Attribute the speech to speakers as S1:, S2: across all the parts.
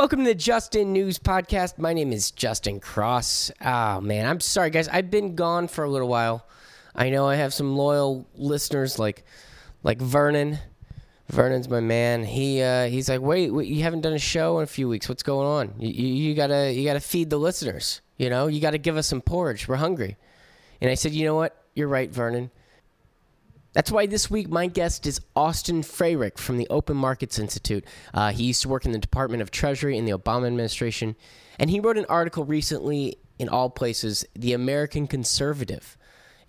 S1: Welcome to the Just In News Podcast. My name is Justin Cross. Oh, man, I'm sorry, guys. I've been gone for a little while. I know I have some loyal listeners like like Vernon. Vernon's my man. He uh, he's like, wait, wait, you haven't done a show in a few weeks. What's going on? You, you, you gotta you gotta feed the listeners. You know, you gotta give us some porridge. We're hungry. And I said, you know what? You're right, Vernon. That's why this week my guest is Austin Frerick from the Open Markets Institute. Uh, he used to work in the Department of Treasury in the Obama administration, and he wrote an article recently in all places, The American Conservative,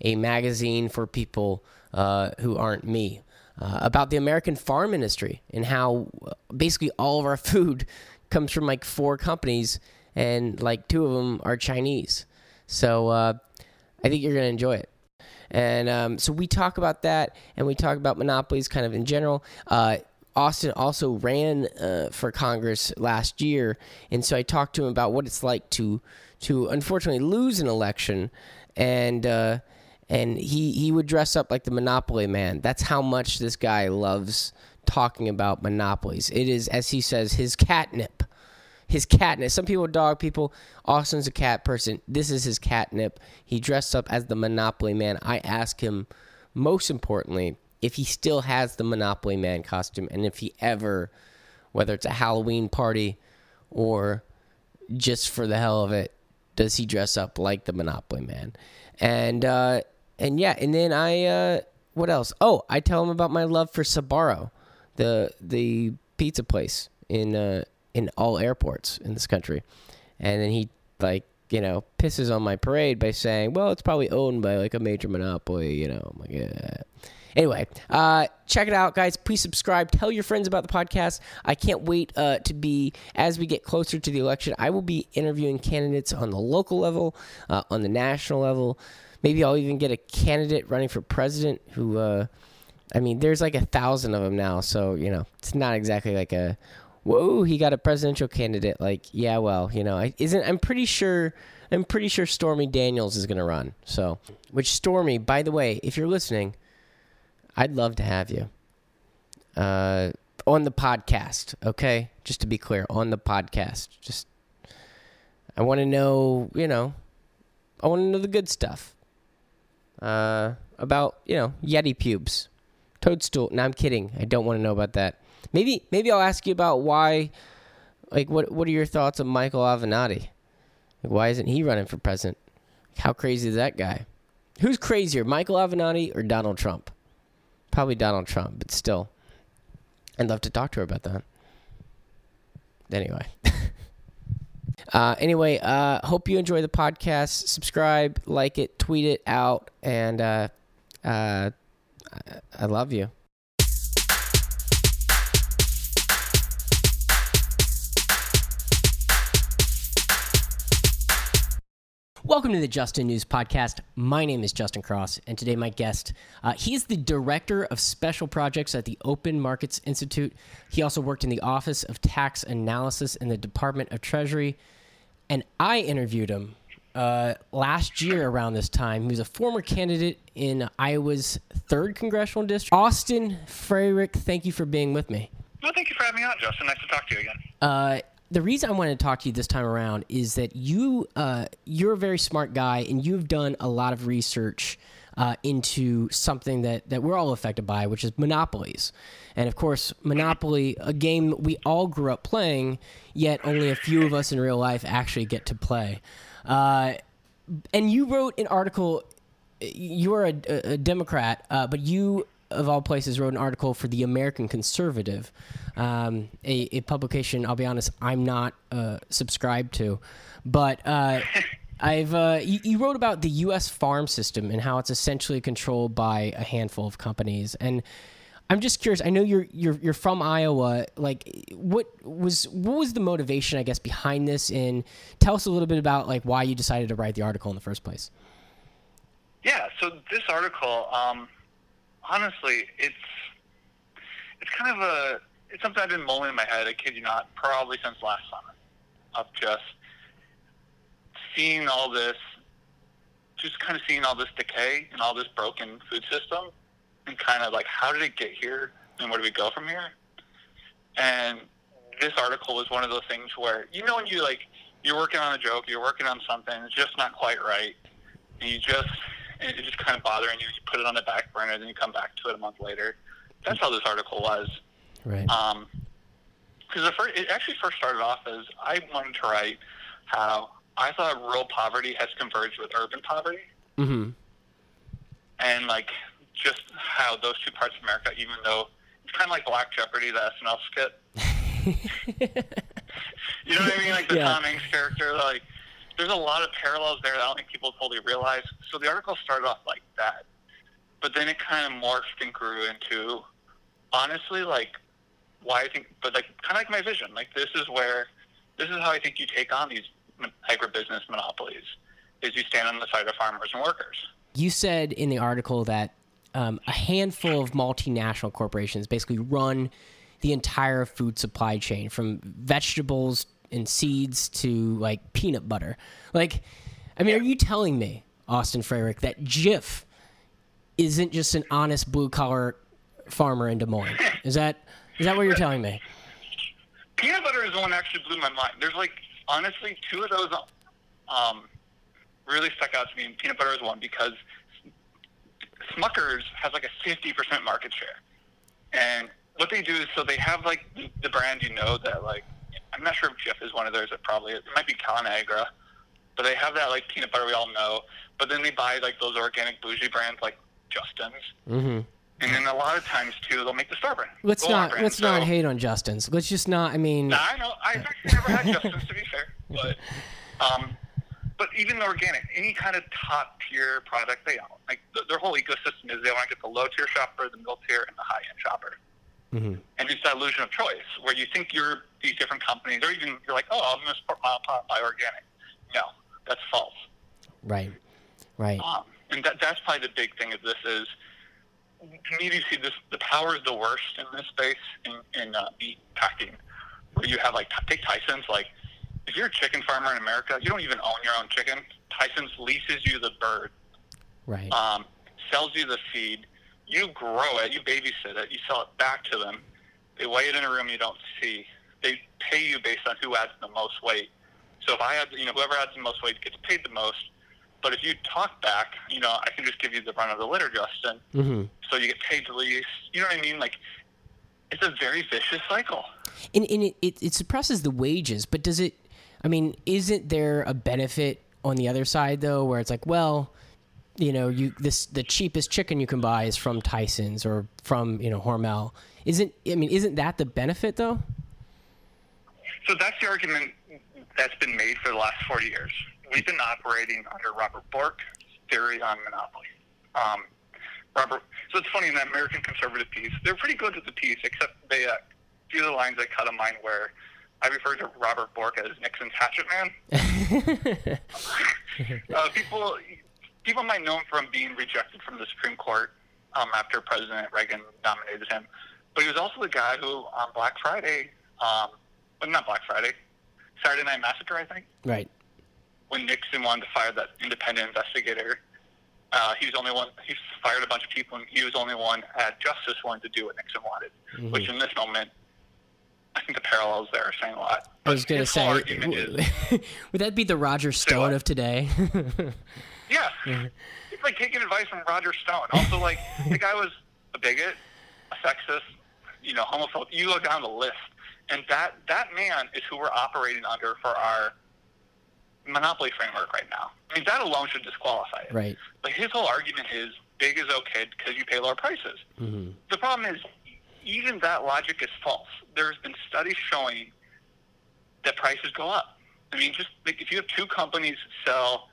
S1: a magazine for people uh, who aren't me, uh, about the American farm industry and how uh, basically all of our food comes from like four companies, and like two of them are Chinese. So uh, I think you're going to enjoy it. And um, so we talk about that, and we talk about monopolies kind of in general. Uh, Austin also ran uh, for Congress last year, and so I talked to him about what it's like to to unfortunately lose an election, and uh, and he he would dress up like the Monopoly man. That's how much this guy loves talking about monopolies. It is, as he says, his catnip his catnip. Some people dog people. Austin's a cat person. This is his catnip. He dressed up as the Monopoly Man. I ask him, most importantly, if he still has the Monopoly Man costume and if he ever, whether it's a Halloween party or just for the hell of it, does he dress up like the Monopoly Man? And uh, and yeah, and then I uh, what else? Oh, I tell him about my love for Sbarro, the the pizza place in uh, in all airports in this country. And then he like you know pisses on my parade by saying, "Well, it's probably owned by like a major monopoly." You know, I'm like, yeah. Anyway, uh, check it out, guys. Please subscribe. Tell your friends about the podcast. I can't wait uh, to be, as we get closer to the election, I will be interviewing candidates on the local level, uh, on the national level. Maybe I'll even get a candidate running for president who, uh, I mean, there's like a thousand of them now. So, you know, it's not exactly like a whoa, he got a presidential candidate. Like, yeah, well, you know, I isn't. I'm pretty sure. I'm pretty sure Stormy Daniels is going to run. So, which Stormy, by the way, if you're listening, I'd love to have you uh, on the podcast. Okay, just to be clear, on the podcast. Just, I want to know, you know, I want to know the good stuff uh, about, you know, Yeti pubes, toadstool. No, I'm kidding. I don't want to know about that. Maybe maybe I'll ask you about why. Like, what what are your thoughts on Michael Avenatti? Like, why isn't he running for president? How crazy is that guy? Who's crazier, Michael Avenatti or Donald Trump? Probably Donald Trump, but still, I'd love to talk to her about that. Anyway. Uh, anyway, uh, hope you enjoy the podcast. Subscribe, like it, tweet it out, and uh, uh I love you. Welcome to the Just In News Podcast. My name is Justin Cross, and today my guest, uh, he is the Director of Special Projects at the Open Markets Institute. He also worked in the Office of Tax Analysis in the Department of Treasury, and I interviewed him uh, last year around this time. He was a former candidate in Iowa's third congressional district. Austin Frerick, thank you for being with me.
S2: Well, thank you for having me on, Justin. Nice to talk to you again.
S1: Uh, the reason I wanted to talk to you this time around is that you uh, you're a very smart guy and you've done a lot of research uh, into something that that we're all affected by, which is monopolies. And of course, Monopoly, a game we all grew up playing, yet only a few of us in real life actually get to play. Uh, and you wrote an article. You are a, a Democrat, uh, but you of all places, wrote an article for the American Conservative, um, a, a, publication. I'll be honest, I'm not uh, subscribed to, but uh, I've uh, you, you, wrote about the U.S. farm system and how it's essentially controlled by a handful of companies. And I'm just curious. I know you're you're you're from Iowa. Like, what was what was the motivation, I guess, behind this? And tell us a little bit about like why you decided to write the article in the first place.
S2: Yeah. So this article. Um honestly, it's it's kind of a it's something I've been mulling in my head. I kid you not, probably since last summer, of just seeing all this, just kind of seeing all this decay and all this broken food system, and kind of like how did it get here, and where do we go from here? And this article was one of those things where you know when you like you're working on a joke, you're working on something, it's just not quite right, and you just and it's just kind of bothering you. You put it on the back burner, then you come back to it a month later. That's how this article was.
S1: Right.
S2: Um, because the first, it actually first started off as I wanted to write how I thought rural poverty has converged with urban poverty,
S1: mm-hmm.
S2: and like just how those two parts of America, even though it's kind of like Black Jeopardy, the SNL skit. You know what I mean? Like the
S1: Yeah.
S2: Tom Hanks character, like there's a lot of parallels there that I don't think people totally realize. So the article started off like that, but then it kind of morphed and grew into honestly like why I think, but like kind of like my vision. Like this is where this is how I think you take on these agribusiness monopolies. Is you stand on the side of farmers and workers.
S1: You said in the article that um, a handful of multinational corporations basically run the entire food supply chain from vegetables and seeds to like peanut butter. Like, I mean, are you telling me, Austin Frerick, that Jif isn't just an honest blue collar farmer in Des Moines? Is that is that what you're telling me?
S2: Peanut butter is the one that actually blew my mind. There's like honestly two of those um, really stuck out to me. And peanut butter is one because Smuckers has like a 50% market share, and what they do is so they have like the brand you know that like I'm not sure if Jif is one of theirs. It probably is. It might be Conagra, but they have that like peanut butter we all know. But then they buy like those organic bougie brands like Justin's.
S1: Mm-hmm.
S2: And then a lot of times too, they'll make the brand.
S1: Let's not
S2: brand.
S1: let's not hate on Justin's. Let's just not. I mean,
S2: no, I know. I've actually never had Justin's to be fair, but um, but even the organic, any kind of top tier product they own, like th- their whole ecosystem is they want to get the low tier shopper, the middle tier, and the high end shopper.
S1: Mhm.
S2: And it's that illusion of choice where you think you're these different companies, or even you're like, oh, I'm going to support pop buy organic. No, that's false.
S1: right, right.
S2: Um, and that, that's probably the big thing of this is to me, you see this the power is the worst in this space in, in uh, meat packing, where you have like take Tyson's like if you're a chicken farmer in America, you don't even own your own chicken. Tyson's leases you the bird,
S1: Right.
S2: um, sells you the feed, you grow it, you babysit it, you sell it back to them. They weigh it in a room you don't see. They pay you based on who adds the most weight. So if I add, you know, whoever adds the most weight gets paid the most. But if you talk back, you know, I can just give you the run of the litter, Justin.
S1: mm-hmm.
S2: So you get paid the least. You know what I mean? Like, it's a very vicious cycle.
S1: and, and it, it, it suppresses the wages but does it i mean isn't there a benefit on the other side though where it's like well you know you this the cheapest chicken you can buy is from tyson's or from you know hormel isn't i mean isn't that the benefit though
S2: So that's the argument that's been made for the last 40 years. We've been operating under Robert Bork's theory on monopoly. Um, Robert, so it's funny in that American conservative piece, they're pretty good with the piece, except they, uh, a few of the lines I cut of mine where I refer to Robert Bork as Nixon's hatchet man. uh, people, people might know him from being rejected from the Supreme Court um, after President Reagan nominated him, but he was also the guy who on Black Friday, um, well, not Black Friday, Saturday Night Massacre, I think,
S1: right
S2: when Nixon wanted to fire that independent investigator. Uh, he was the only one. He fired a bunch of people, and he was the only one at justice wanted to do what Nixon wanted. Which, in this moment, I think the parallels there are saying a lot.
S1: i was gonna say
S2: whole argument is,
S1: would that be the roger stone of today
S2: yeah, it's like taking advice from Roger Stone. Also, like the guy was a bigot, a sexist, you know, homophobe. You go down the list, and that that man is who we're operating under for our monopoly framework right now. I mean, that alone should disqualify it.
S1: right
S2: But his whole argument is big is okay because you pay lower prices.
S1: hmm
S2: The problem is, even that logic is false. There's been studies showing that prices go up. I mean, just like if you have two companies sell,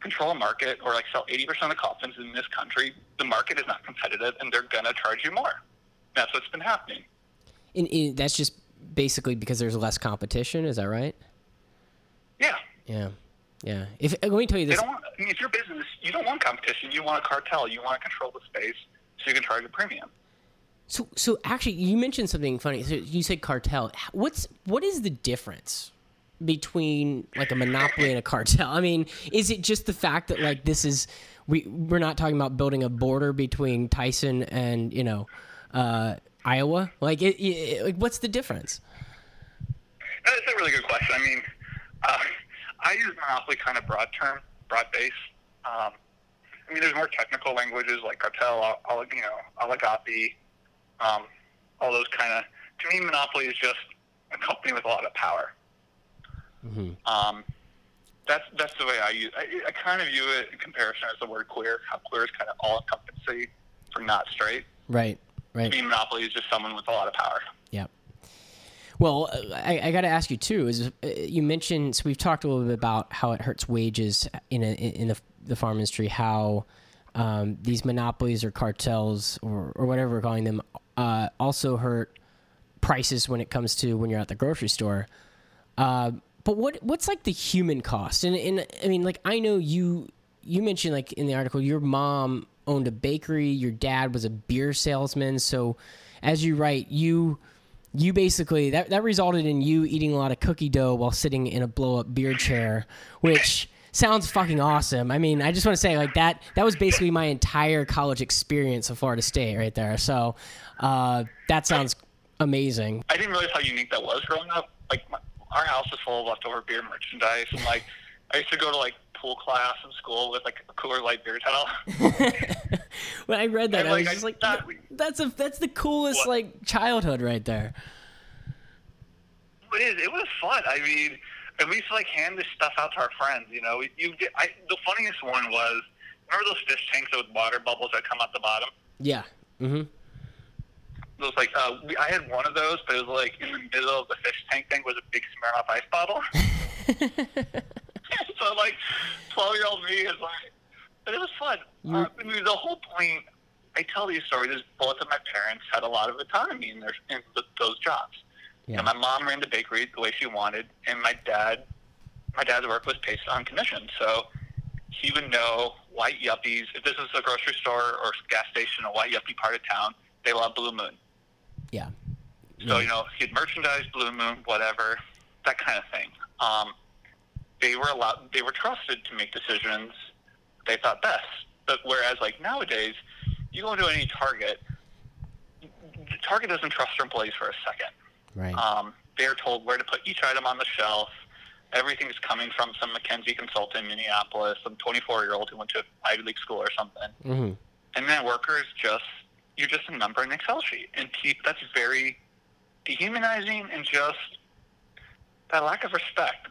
S2: control a market, or like sell 80% of the coffins in this country, the market is not competitive and they're going to charge you more. That's what's been happening.
S1: and, and that's just basically because there's less competition is that right
S2: Yeah.
S1: yeah yeah if let me tell you this
S2: don't want, I mean, if you're business, you don't want competition. You want a cartel. You want to control the space so you can charge a premium.
S1: So, so actually, you mentioned something funny. So you said cartel. What's what is the difference between like a monopoly and a cartel? I mean, is it just the fact that like this is we we're not talking about building a border between Tyson and you know uh, Iowa? Like, it, it, like what's the difference?
S2: That's a really good question. I mean, uh, I use monopoly kind of broad term, broad base. Um, I mean, there's more technical languages like cartel, you know, oligopoly, um, all those kind of. To me, monopoly is just a company with a lot of power.
S1: Mm-hmm.
S2: Um, that's that's the way I use. I, I kind of view it in comparison as the word queer. How queer is kind of all encompassing for not straight.
S1: Right. Right.
S2: To me, monopoly is just someone with a lot of power.
S1: Yeah. Well, uh, I, I got to ask you too. Is uh, you mentioned so we've talked a little bit about how it hurts wages in a, in the, the farm industry, how um, these monopolies or cartels or, or whatever we're calling them uh, also hurt prices when it comes to when you're at the grocery store. Uh, but what what's like the human cost? And, and I mean, like I know you you mentioned like in the article your mom owned a bakery, your dad was a beer salesman. So as you write, you you basically that that resulted in you eating a lot of cookie dough while sitting in a blow up beer chair, which sounds fucking awesome. I mean, I just want to say like that that was basically my entire college experience of Florida State right there. So uh, that sounds amazing.
S2: I didn't realize how unique that was growing up. Like my, our house is full of leftover beer merchandise, and like I used to go to like pool class in school with like a Coors Light beer towel.
S1: when I read that,
S2: And,
S1: I was
S2: like,
S1: just
S2: I
S1: like,
S2: thought-
S1: "That's a that's the coolest
S2: What?
S1: like childhood right there."
S2: It is. It was fun. I mean, and we used to like hand this stuff out to our friends. You know, you get. I, the funniest one was remember those fish tanks with water bubbles that come out the bottom.
S1: Yeah. Mm-hmm.
S2: Those like uh, we, I had one of those, but it was like in the middle of the fish tank thing was a big Smirnoff ice bottle. so like twelve year old me is like, but it was fun. Uh, I mean, the whole point. I tell these stories is both of my parents had a lot of autonomy in their in th those jobs.
S1: Yeah.
S2: And my mom ran the bakery the way she wanted, and my dad, my dad's work was based on commission. So he would know white yuppies. If this is a grocery store or gas station, a white yuppie part of town, they love Blue Moon.
S1: Yeah.
S2: So you know, he'd merchandise Blue Moon, whatever, that kind of thing. Um, they were allowed, they were trusted to make decisions they thought best. But whereas like nowadays, you go into any Target, Target doesn't trust their employees for a second.
S1: Right.
S2: Um, they're told where to put each item on the shelf. Everything's coming from some McKinsey consultant in Minneapolis, some 24 year old who went to Ivy League school or something.
S1: mm-hmm.
S2: And then workers just, you're just a number in an Excel sheet. And pe- that's very dehumanizing and just that lack of respect.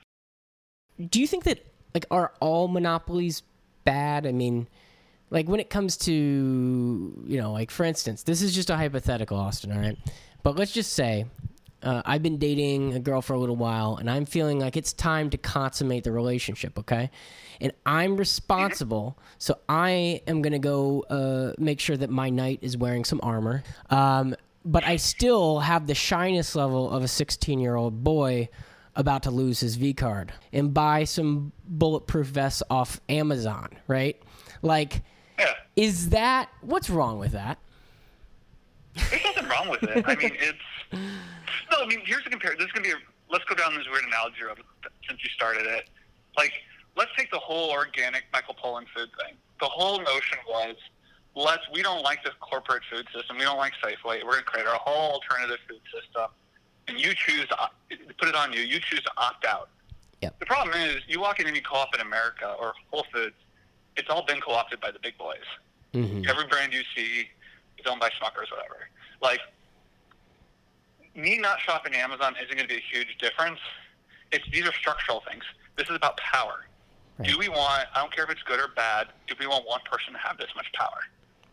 S1: Do you think that like are all monopolies bad? I mean, like when it comes to you know, like for instance, this is just a hypothetical, Austin. All right, but let's just say. Uh, I've been dating a girl for a little while, and I'm feeling like it's time to consummate the relationship. Okay, and I'm responsible, so I am gonna go uh, make sure that my knight is wearing some armor. Um, but I still have the shyness level of a 16 year old boy about to lose his V card and buy some bulletproof vests off Amazon, right? Like,
S2: Yeah,
S1: is that what's wrong with that?
S2: there's nothing wrong with it. I mean, it's no. I mean, here's the compare. This is gonna be. A, let's go down this weird analogy road since you started it. Like, let's take the whole organic Michael Pollan food thing. The whole notion was, let's. We don't like the corporate food system. We don't like Safeway. We're gonna create our whole alternative food system, and you choose to put it on you. You choose to opt out.
S1: Yep.
S2: The problem is, you walk in any co-op in America or Whole Foods, it's all been co-opted by the big boys.
S1: Mm-hmm.
S2: Every brand you see is owned by Smuckers, whatever. Like, me not shopping Amazon isn't going to be a huge difference. It's these are structural things. This is about power.
S1: Right.
S2: Do we want? I don't care if it's good or bad. Do we want one person to have this much power?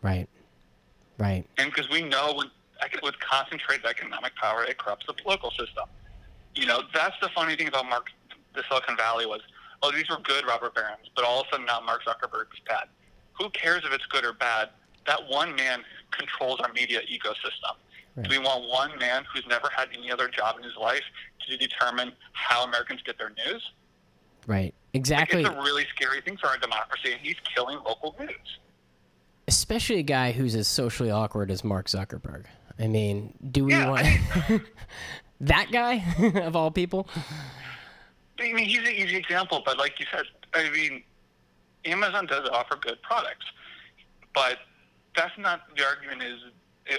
S1: Right. Right.
S2: And because we know when with concentrated economic power, it corrupts the political system. You know, that's the funny thing about Mark, the Silicon Valley was, oh, these were good robber barons, but all of a sudden now Mark Zuckerberg is bad. Who cares if it's good or bad? That one man controls our media ecosystem.
S1: Right.
S2: Do we want one man who's never had any other job in his life to determine how Americans get their news?
S1: Right.
S2: Like,
S1: Exactly.
S2: it's a really scary thing for our democracy, and he's killing local news.
S1: Especially a guy who's as socially awkward as Mark Zuckerberg. I mean, do we
S2: Yeah,
S1: want
S2: I
S1: that guy of all people?
S2: I mean, he's an easy example, but like you said, I mean, Amazon does offer good products, but that's not the argument. Is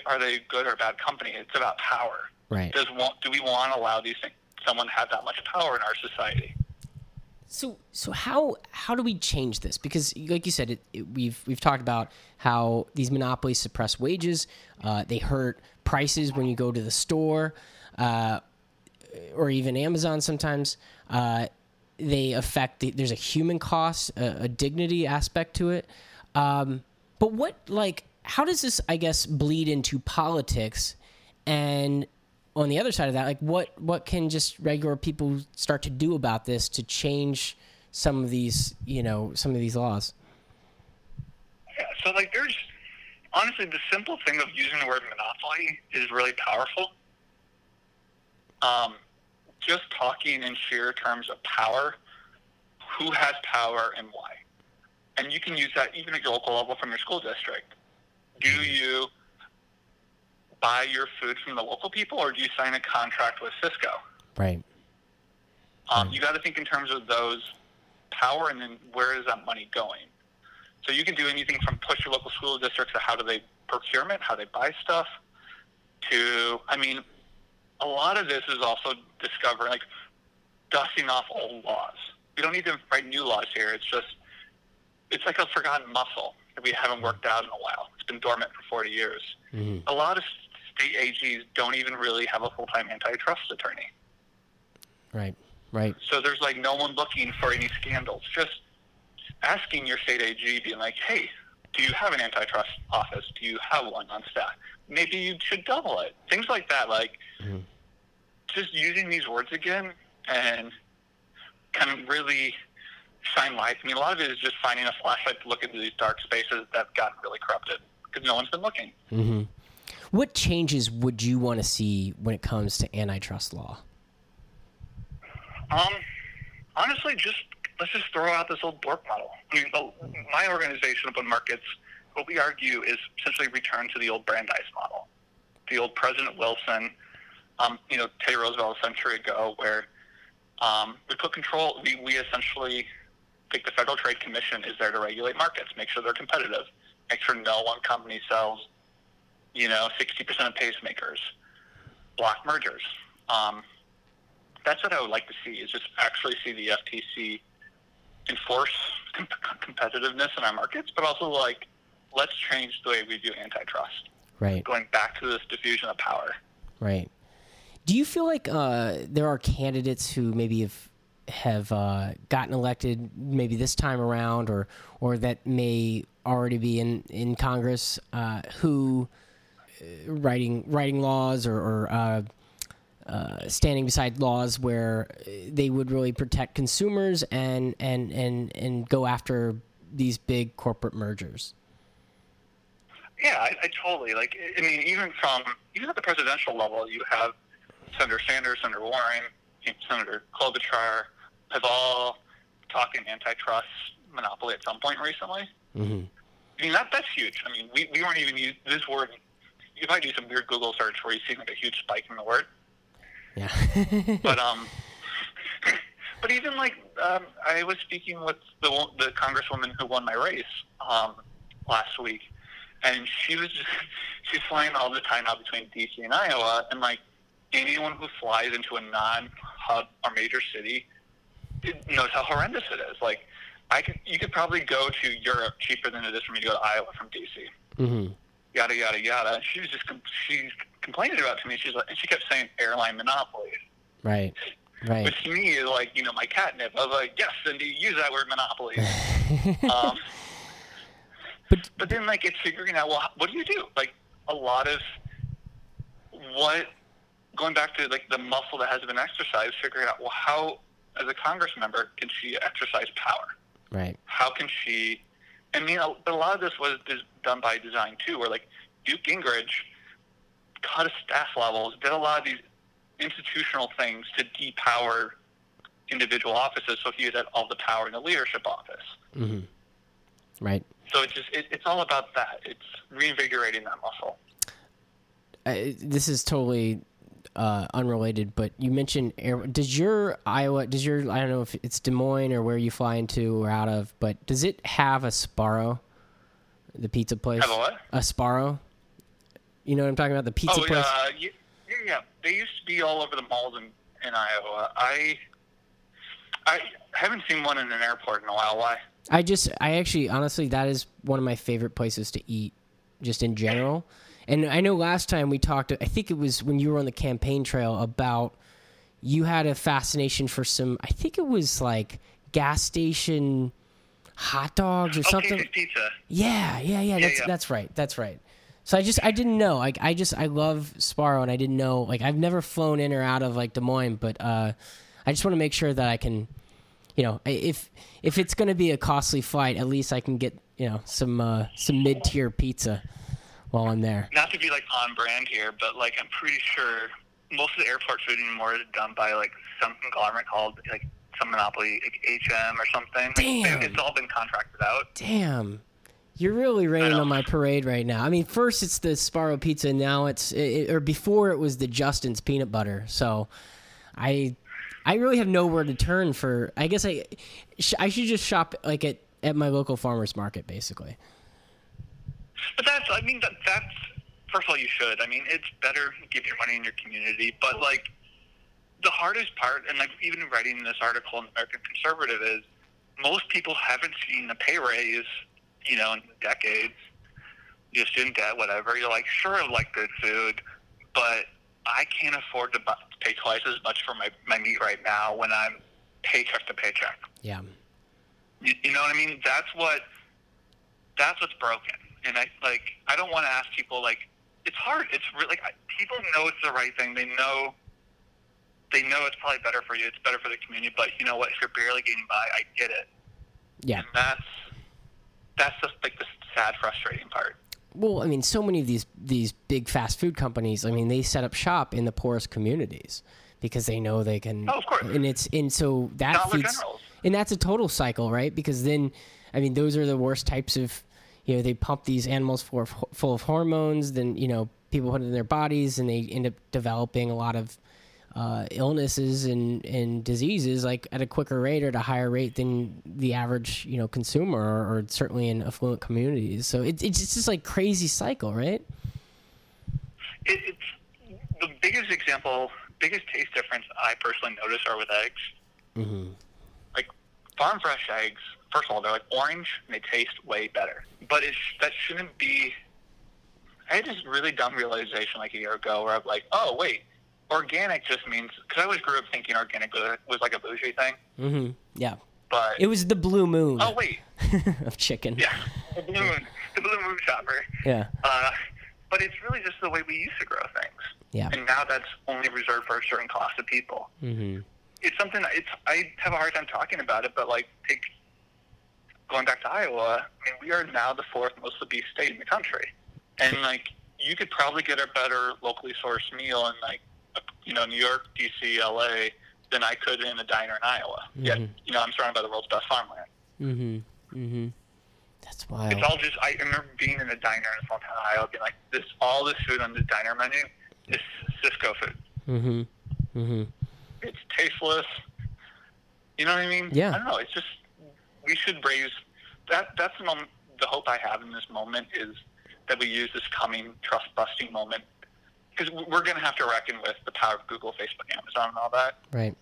S2: are they good or bad company? It's about power.
S1: Right.
S2: Does want, do we want to allow these things, someone have that much power in our society.
S1: So so how how do we change this? Because like you said, it, it, we've we've talked about how these monopolies suppress wages. Uh, they hurt prices when you go to the store, uh, or even Amazon. Sometimes uh, they affect. The, there's a human cost, a, a dignity aspect to it. Um, but what like how does this? I guess bleed into politics and on the other side of that, like what what can just regular people start to do about this to change some of these, you know, some of these laws?
S2: Yeah, so like there's honestly the simple thing of using the word monopoly is really powerful. Um, just talking in sheer terms of power, who has power and why, and you can use that even at your local level from your school district. Do you buy your food from the local people, or do you sign a contract with Sysco?
S1: Right.
S2: Um, you got to think in terms of those power, and then where is that money going? So you can do anything from push your local school districts to how do they procurement, how they buy stuff, to I mean, a lot of this is also discovering like dusting off old laws. We don't need to write new laws here. It's just it's like a forgotten muscle that we haven't worked out in a while. It's been dormant for 40 years.
S1: Mm-hmm.
S2: A lot of state AGs don't even really have a full-time antitrust attorney.
S1: Right. Right.
S2: So there's like no one looking for any scandals. Just asking your state AG, being like, "Hey, do you have an antitrust office? Do you have one on staff? Maybe you should double it." Things like that. Like
S1: Mhm.
S2: just using these words again and kind of really shine light. I mean, a lot of it is just finding a flashlight to look into these dark spaces that gotten really corrupted because no one's been looking.
S1: Mm-hmm. What changes would you want to see when it comes to antitrust law?
S2: Um, honestly, just let's just throw out this old Bork model. I mean, the, my organization, Open Markets, what we argue is essentially return to the old Brandeis model, the old President Wilson, um, you know, Teddy Roosevelt a century ago, where um, we put control. We, we essentially think the Federal Trade Commission is there to regulate markets, make sure they're competitive, make sure no one company sells, you know, 60% of pacemakers, block mergers. Um, that's what I would like to see is just actually see the FTC enforce com- competitiveness in our markets, but also like let's change the way we do antitrust,
S1: Right.
S2: going back to this diffusion of power.
S1: Right. Do you feel like uh, there are candidates who maybe have have uh, gotten elected maybe this time around, or or that may already be in in Congress uh, who uh, writing writing laws or, or uh, uh, standing beside laws where they would really protect consumers and and and and go after these big corporate mergers.
S2: Yeah, I, I totally like. I mean, even from even at the presidential level, you have Senator Sanders, Senator Warren, Senator Klobuchar have all talking antitrust monopoly at some point recently.
S1: Mm-hmm.
S2: I mean, that that's huge. I mean, we, we weren't even use this word. You might do some weird Google search where you see like a huge spike in the word.
S1: Yeah.
S2: But um, but even like um, I was speaking with the the congresswoman who won my race um, last week, and she was just she's flying all the time now between DC and Iowa, and like anyone who flies into a non-hub or major city knows how horrendous it is. Like I could you could probably go to Europe cheaper than it is for me to go to Iowa from DC
S1: mm-hmm.
S2: yada yada yada. And she was just she's complaining about it to me. She's like, and she kept saying airline monopoly,
S1: Right. Right.
S2: which to me is like you know my catnip. I was like, yes, Cindy, use that word monopoly. um,
S1: But-
S2: but then like it's figuring out well, what do you do? Like a lot of what going back to like the muscle that has been exercised, figuring out well how as a Congress member can she exercise power?
S1: Right.
S2: how can she? I mean, a, lot of this was done by design too, where like Newt Gingrich cut his staff levels, did a lot of these institutional things to depower individual offices, so he had all the power in the leadership office.
S1: Mm-hmm. Right.
S2: So it's just it, it's all about that. It's reinvigorating that muscle.
S1: uh, this is totally uh, unrelated, but you mentioned air. Does your Iowa? Does your I don't know if it's Des Moines or where you fly into or out of, but does it have a Sbarro, the pizza place?
S2: Have a what?
S1: A Sbarro. You know what I'm talking about? The pizza
S2: oh,
S1: place.
S2: uh, yeah, yeah, yeah. They used to be all over the malls in, in Iowa. I I haven't seen one in an airport in a while. Why?
S1: I just, I actually, honestly, that is one of my favorite places to eat, just in general. And I know last time we talked, I think it was when you were on the campaign trail about you had a fascination for some, I think it was like gas station hot dogs or
S2: Oh,
S1: something.
S2: Casey's Pizza.
S1: Yeah, yeah, yeah. That's
S2: yeah.
S1: that's right. That's right. So I just I didn't know. Like I just I love Sbarro and I didn't know like I've never flown in or out of like Des Moines, but uh I just want to make sure that I can you know, if if it's going to be a costly flight, at least I can get, you know, some uh some mid-tier pizza while I'm there.
S2: Not to be like on brand here, but like I'm pretty sure most of the airport food anymore is done by like some conglomerate called like some monopoly, like HM or something.
S1: Damn.
S2: It's all been contracted out.
S1: Damn. You're really raining on my parade right now. I mean, first it's the Sbarro pizza, now it's it, or before it was the Justin's peanut butter. So, I I really have nowhere to turn for. I guess I sh- I should just shop like at at my local farmers market, basically.
S2: But that's, I mean, that, that's, first of all, you should. I mean, it's better give your money in your community. But, like, the hardest part, and, like, even writing this article in American Conservative, is most people haven't seen a pay raise, you know, in decades. You're student debt, whatever. You're like, sure, I like good food, but I can't afford to bu- pay twice as much for my, my meat right now when I'm paycheck to paycheck.
S1: Yeah.
S2: You, you know what I mean? That's what that's what's broken. And I like I don't want to ask people like it's hard. It's really like I, people know it's the right thing. They know they know it's probably better for you. It's better for the community. But you know what? If you're barely getting by, I get it.
S1: Yeah.
S2: And that's that's just like the sad, frustrating part.
S1: Well, I mean, so many of these these big fast food companies. I mean, they set up shop in the poorest communities because they know they can.
S2: Oh, of course.
S1: And it's and so that
S2: Dollar
S1: feeds,
S2: Generals.
S1: and that's a total cycle, right? Because then, I mean, those are the worst types of, you know, they pump these animals full of, full of hormones. Then you know, people put it in their bodies, and they end up developing a lot of. Uh, illnesses and, and diseases like at a quicker rate or at a higher rate than the average you know consumer or, or certainly in affluent communities so it, it's just like crazy cycle right
S2: It, it's the biggest example, biggest taste difference I personally notice are with eggs.
S1: mm-hmm.
S2: like farm fresh eggs. First of all, they're like orange and they taste way better. But it's that shouldn't be. I had this really dumb realization like a year ago where I'm like, oh wait, organic just means because I always grew up thinking organic was, like a bougie thing,
S1: Mm-hmm. Yeah.
S2: but
S1: It was the blue moon
S2: oh wait,
S1: of chicken.
S2: yeah, the blue moon, the blue moon shopper.
S1: Yeah.
S2: Uh, but it's really just the way we used to grow things,
S1: Yeah.
S2: and now that's only reserved for a certain class of people.
S1: Mm-hmm.
S2: it's something that it's I have a hard time talking about it, but like take going back to Iowa, I mean we are now the fourth most obese state in the country. And like you could probably get a better locally sourced meal in like you know, New York, DC, LA than I could in a diner in Iowa. Yet,
S1: Mhm.
S2: you know, I'm surrounded by the world's best farmland.
S1: Mm-hmm. Mm-hmm. That's wild.
S2: It's all just I remember being in a diner in a small town Iowa being like, This all this food on the diner menu is Sysco food.
S1: Mm-hmm. Mm-hmm.
S2: it's tasteless. You know what I mean?
S1: Yeah.
S2: I don't know. It's just we should raise that. That's the moment. The hope I have in this moment is that we use this coming trust busting moment because we're going to have to reckon with the power of Google, Facebook, Amazon, and all that
S1: Right.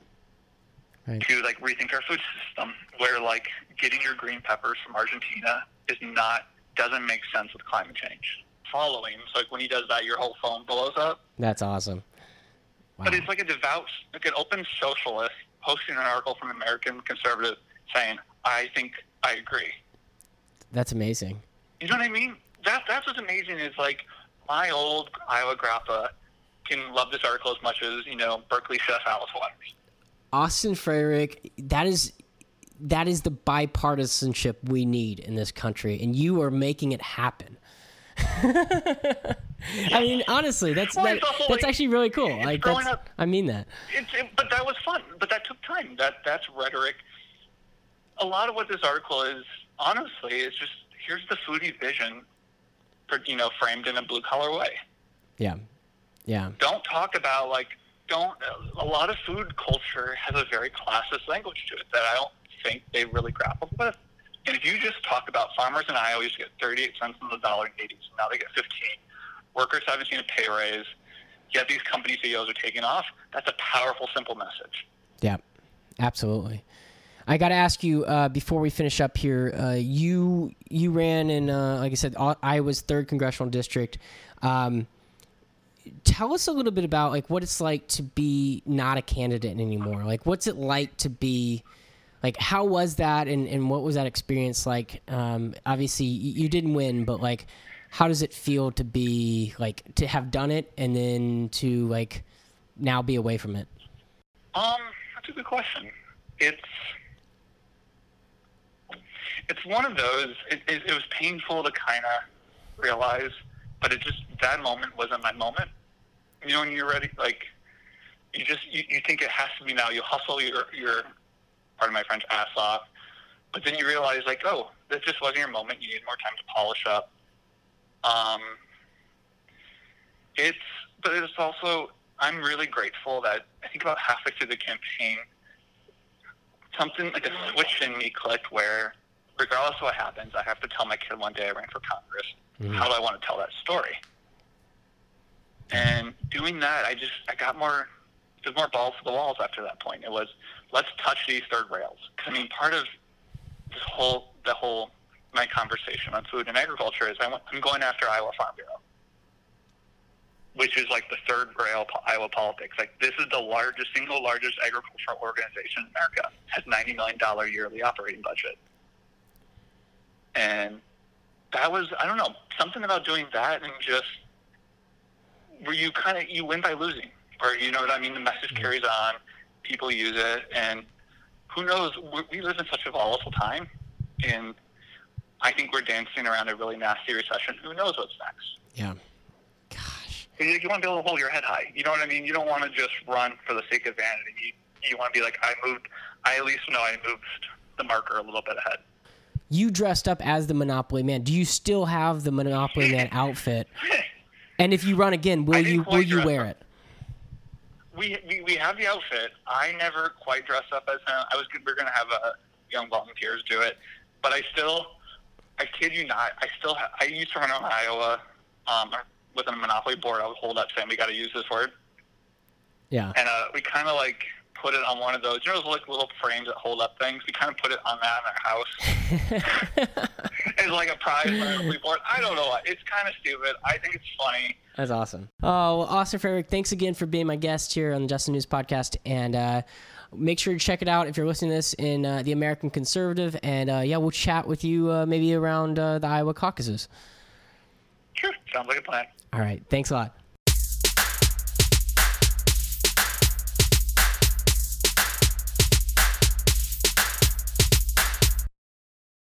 S1: Right.
S2: to like rethink our food system. Where like getting your green peppers from Argentina is not doesn't make sense with climate change. Following, so like when he does that, your whole phone blows up.
S1: That's awesome. Wow.
S2: But it's like a devout, like an open socialist posting an article from an American Conservative saying, "I think I agree."
S1: That's amazing.
S2: You know what I mean? That that's what's amazing is like my old Iowa grandpa can love this article as much as you know Berkeley chef Alice Waters.
S1: Austin Frerick, that is that is the bipartisanship we need in this country, and you are making it happen. I mean, honestly, that's
S2: well,
S1: that, that's
S2: like-
S1: actually really cool. Like,
S2: growing up-
S1: I mean that.
S2: It's it, but that was fun. But that took time. That that's rhetoric. A lot of what this article is, honestly, is just here's the foodie vision, for you know, framed in a blue collar way.
S1: Yeah, yeah,
S2: don't talk about like don't a lot of food culture has a very classist language to it that I don't think they really grappled with. And if you just talk about farmers in Iowa used to get 38 cents on the dollar in the 80s, now they get 15. Workers haven't seen a pay raise. yet these company CEOs are taking off. That's a powerful, simple message.
S1: Yeah, absolutely. I got to ask you uh, before we finish up here. Uh, you you ran in, uh, like I said, Iowa's third congressional district. Um, tell us a little bit about like what it's like to be not a candidate anymore. Like, what's it like to be like? How was that, and and what was that experience like? Um, obviously, you, didn't win, but like, how does it feel to be like to have done it and then to like now be away from it?
S2: Um, that's a good question. It's it's one of those. It, it, it was painful to kind of realize, but it just that moment wasn't my moment. You know, when you're ready, like you just you, you think it has to be now. You hustle your your part of my French ass off, but then you realize like, oh, this just wasn't your moment. You need more time to polish up. Um, it's but it's also I'm really grateful that I think about halfway through the campaign, something like a switch in me clicked where regardless of what happens, I have to tell my kid one day I ran for Congress. Mm-hmm. How do I want to tell that story? And doing that, I just I got more there's more balls to the walls after that point. It was let's touch these third rails. I mean, part of this whole the whole my conversation on food and agriculture is I want, I'm going after Iowa Farm Bureau, which is like the third rail Iowa politics. Like this is the largest single largest agricultural organization in America. Has ninety million dollar yearly operating budget and that was I don't know something about doing that and just where you kind of you win by losing, or you know what I mean. The message mm-hmm. carries on, people use it, and who knows? We live in such a volatile time, and I think we're dancing around a really nasty recession. Who knows what's next?
S1: Yeah. Gosh.
S2: You, you want to be able to hold your head high. You know what I mean? You don't want to just run for the sake of vanity. You, you want to be like, I moved. I at least know I moved the marker a little bit ahead
S1: you dressed up as the Monopoly Man. Do you still have the Monopoly Man outfit? And if you run again, will you will you wear it?
S2: We, we we have the outfit. I never quite dress up as him. I was we're gonna have a young volunteers do it, but I still, I kid you not, I still have, I used to run around Iowa um, with a Monopoly board. I would hold up saying we got to use this word.
S1: Yeah.
S2: And uh, we kind of like put it on one of those, you know, those like little frames that hold up things. We kind of put it on that in our house. it's like a prize report. I don't know. It's kind of stupid. I think it's funny.
S1: That's awesome. Oh, well, Austin Frederick, thanks again for being my guest here on the Just In News Podcast. And uh, make sure to check it out if you're listening to this in uh, the American Conservative. And uh, yeah, we'll chat with you uh, maybe around uh, the Iowa caucuses.
S2: Sure. Sounds like a plan.
S1: All right. Thanks a lot.